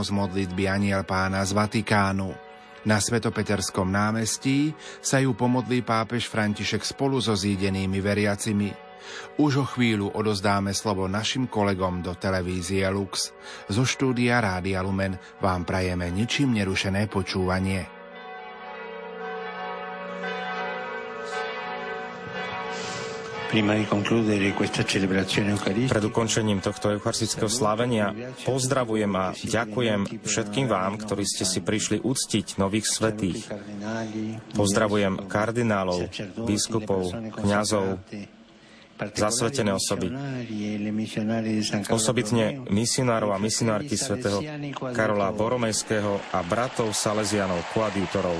z modlitby Aniel pána z Vatikánu. Na Svetopeterskom námestí sa ju pomodlí pápež František spolu so zídenými veriacimi. Už o chvíľu odozdáme slovo našim kolegom do televízie Lux. Zo štúdia Rádia Lumen vám prajeme ničím nerušené počúvanie. Pred ukončením tohto eucharistického slávenia pozdravujem a ďakujem všetkým vám, ktorí ste si prišli uctiť nových svetých. Pozdravujem kardinálov, biskupov, kňazov, zasvetené osoby. Osobitne misionárov a misionárky svätého Karola Boromejského a bratov Salesianov, koadjutorov.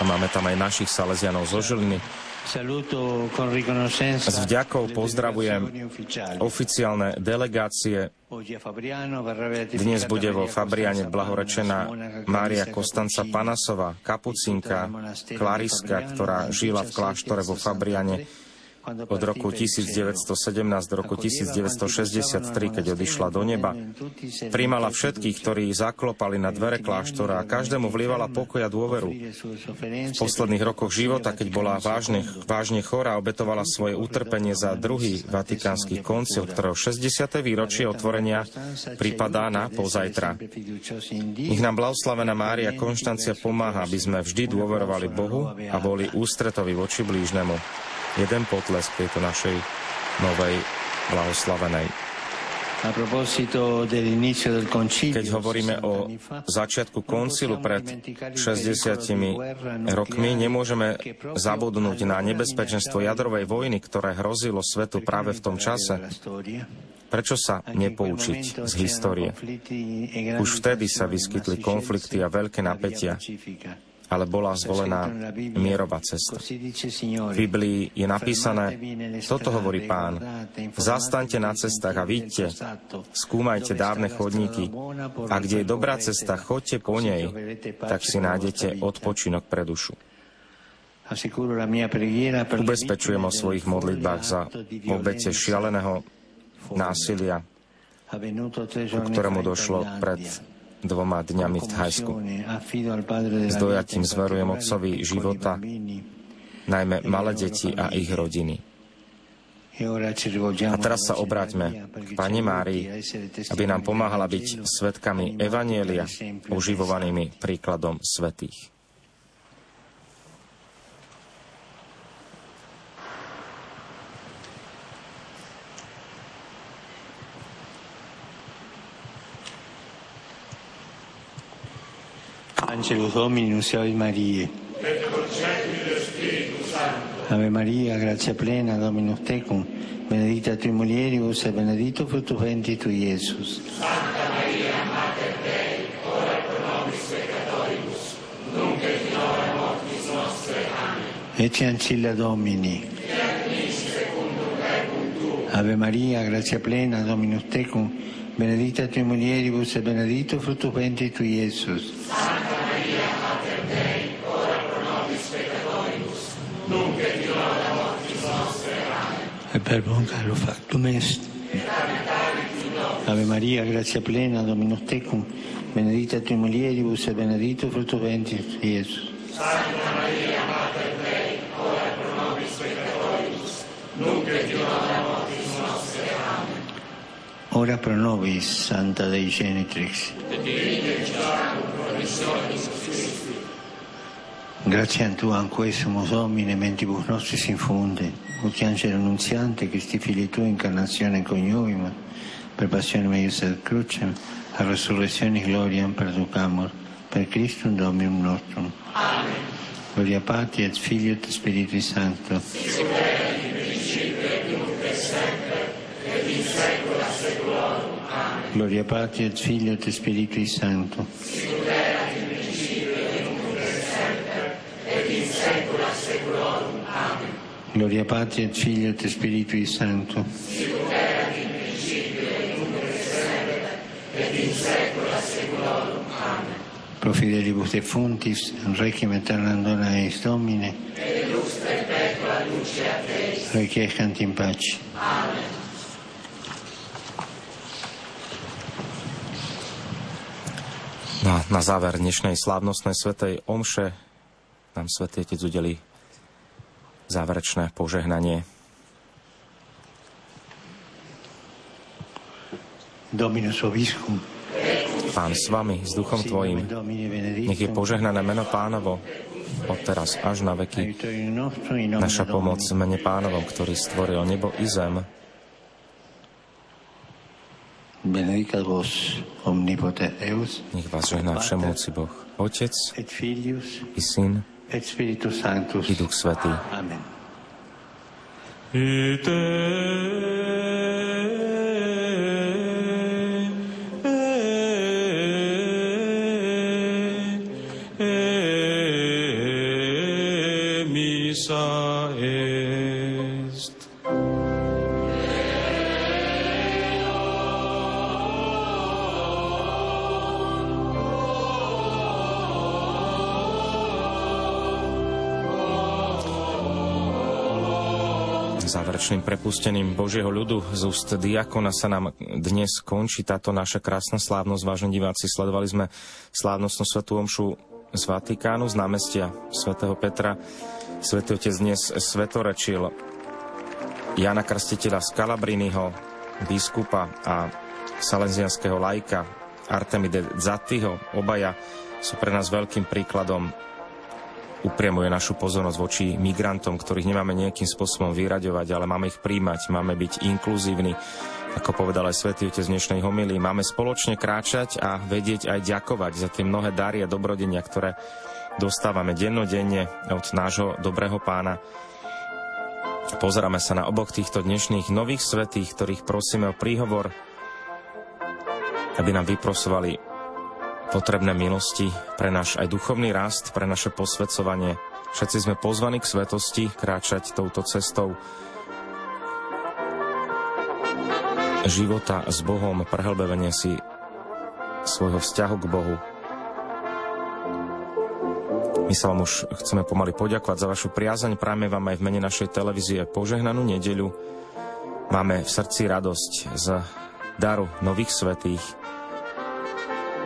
A máme tam aj našich Salesianov zo Žiliny, s vďakou pozdravujem oficiálne delegácie. Dnes bude vo Fabriane blahorečená Mária Kostanca Panasová, kapucinka, klariska, ktorá žila v kláštore vo Fabriane od roku 1917 do roku 1963, keď odišla do neba. Príjmala všetkých, ktorí zaklopali na dvere kláštora a každému vlievala pokoj a dôveru. V posledných rokoch života, keď bola vážne, vážne chorá, obetovala svoje utrpenie za druhý vatikánsky koncil, ktorého 60. výročie otvorenia pripadá na pozajtra. Nech nám blahoslavená Mária Konštancia pomáha, aby sme vždy dôverovali Bohu a boli ústretovi voči blížnemu jeden potlesk tejto našej novej blahoslavenej. Keď hovoríme o začiatku koncilu pred 60 rokmi, nemôžeme zabudnúť na nebezpečenstvo jadrovej vojny, ktoré hrozilo svetu práve v tom čase. Prečo sa nepoučiť z histórie? Už vtedy sa vyskytli konflikty a veľké napätia ale bola zvolená mierová cesta. V Biblii je napísané, toto hovorí pán, zastaňte na cestách a vidíte, skúmajte dávne chodníky a kde je dobrá cesta, chodte po nej, tak si nájdete odpočinok pre dušu. Ubezpečujem o svojich modlitbách za obete šialeného násilia, ku ktorému došlo pred dvoma dňami v Thajsku. S dojatím zverujem otcovi života, najmä malé deti a ich rodiny. A teraz sa obráťme k Pane Márii, aby nám pomáhala byť svetkami Evanielia, uživovanými príkladom svetých. Angelus Domini, nunciavit Mariae. Et concepit Spiritus Sancto. Ave Maria, gratia plena, Dominus tecum, benedicta tui mulieribus et benedictus fructus ventris tui, Iesus. Santa Maria, Mater Dei, ora pro nobis peccatoribus, nunc et in hora mortis nostre. Amen. Ecce ancilla Domini. Fiat mi secundum verbum tuum. Ave Maria, gratia plena, Dominus tecum, benedicta tui mulieribus et benedictus fructus ventris tui, Iesus. Santa E per buon caro factum est. Ave Maria, grazia plena, Dominus tecum, benedicta tui mulieribus et benedictus fructus ventris Iesus. Santa Maria, Mater Dei, ora pro nobis peccatoribus, nunc et in hora mortis nostre. Amen. Ora pro nobis, Santa Dei Genitrix. Grazie a Tu, anque sumus Domine, mentibus nostris infunde, ut angelo annunziante, Christi Fili Tu, incarnazione coniuvima, per passione meius et crucem, a resurrezione gloriam perducamur, per Christum Dominum nostrum. Amen. Gloria Patri et Filio et Spiritui Sancto. Gloria Patri et Filio et Spiritui Sancto. Gloria Patri et Filio et Spiritui Sancto. Pro fidelibus defuntis, requiem aeternam dona eis Domine. Requiescant in pace. No a na záver dnešnej slávnostnej svetej omše nám svätý Otec udeli záverečné požehnanie. Dominus Obiscum. Pán s vami, s duchom tvojim. Nech je požehnané meno pánovo od teraz až na veky. Naša pomoc mene pánovom, ktorý stvoril nebo i zem. Nech vás žehná všemúci Boh, Otec i Syn. I Duch Svetý. Amen. Záverečným prepustením Božieho ľudu z úst diakona sa nám dnes končí táto naša krásna slávnosť. Vážení diváci, sledovali sme slávnostnú svetú omšu z Vatikánu, z námestia svätého Petra. Svetý otec dnes svetorečil Jana Krstiteľa z Kalabriniho, biskupa a salenzianského lajka Artemide Zattiho. Obaja sú pre nás veľkým príkladom upriamuje našu pozornosť voči migrantom, ktorých nemáme nejakým spôsobom vyraďovať, ale máme ich príjmať, máme byť inkluzívni, ako povedal aj svätý Otec dnešnej homilii. Máme spoločne kráčať a vedieť aj ďakovať za tie mnohé dary a dobrodenia, ktoré dostávame dennodenne od nášho dobrého pána. Pozeráme sa na oboch týchto dnešných nových svetých, ktorých prosíme o príhovor, aby nám vyprosovali potrebné milosti pre náš aj duchovný rast, pre naše posvedcovanie. Všetci sme pozvaní k svetosti, kráčať touto cestou života s Bohom, prehlbevenie si svojho vzťahu k Bohu. My sa vám už chceme pomaly poďakovať za vašu priazeň. Práme vám aj v mene našej televízie požehnanú nedeľu. Máme v srdci radosť z daru nových svetých,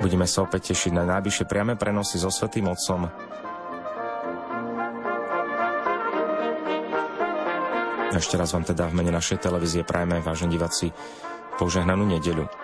Budeme sa opäť tešiť na najbližšie priame prenosy so Svetým Otcom. Ešte raz vám teda v mene našej televízie prajeme, vážení diváci, požehnanú nedeľu.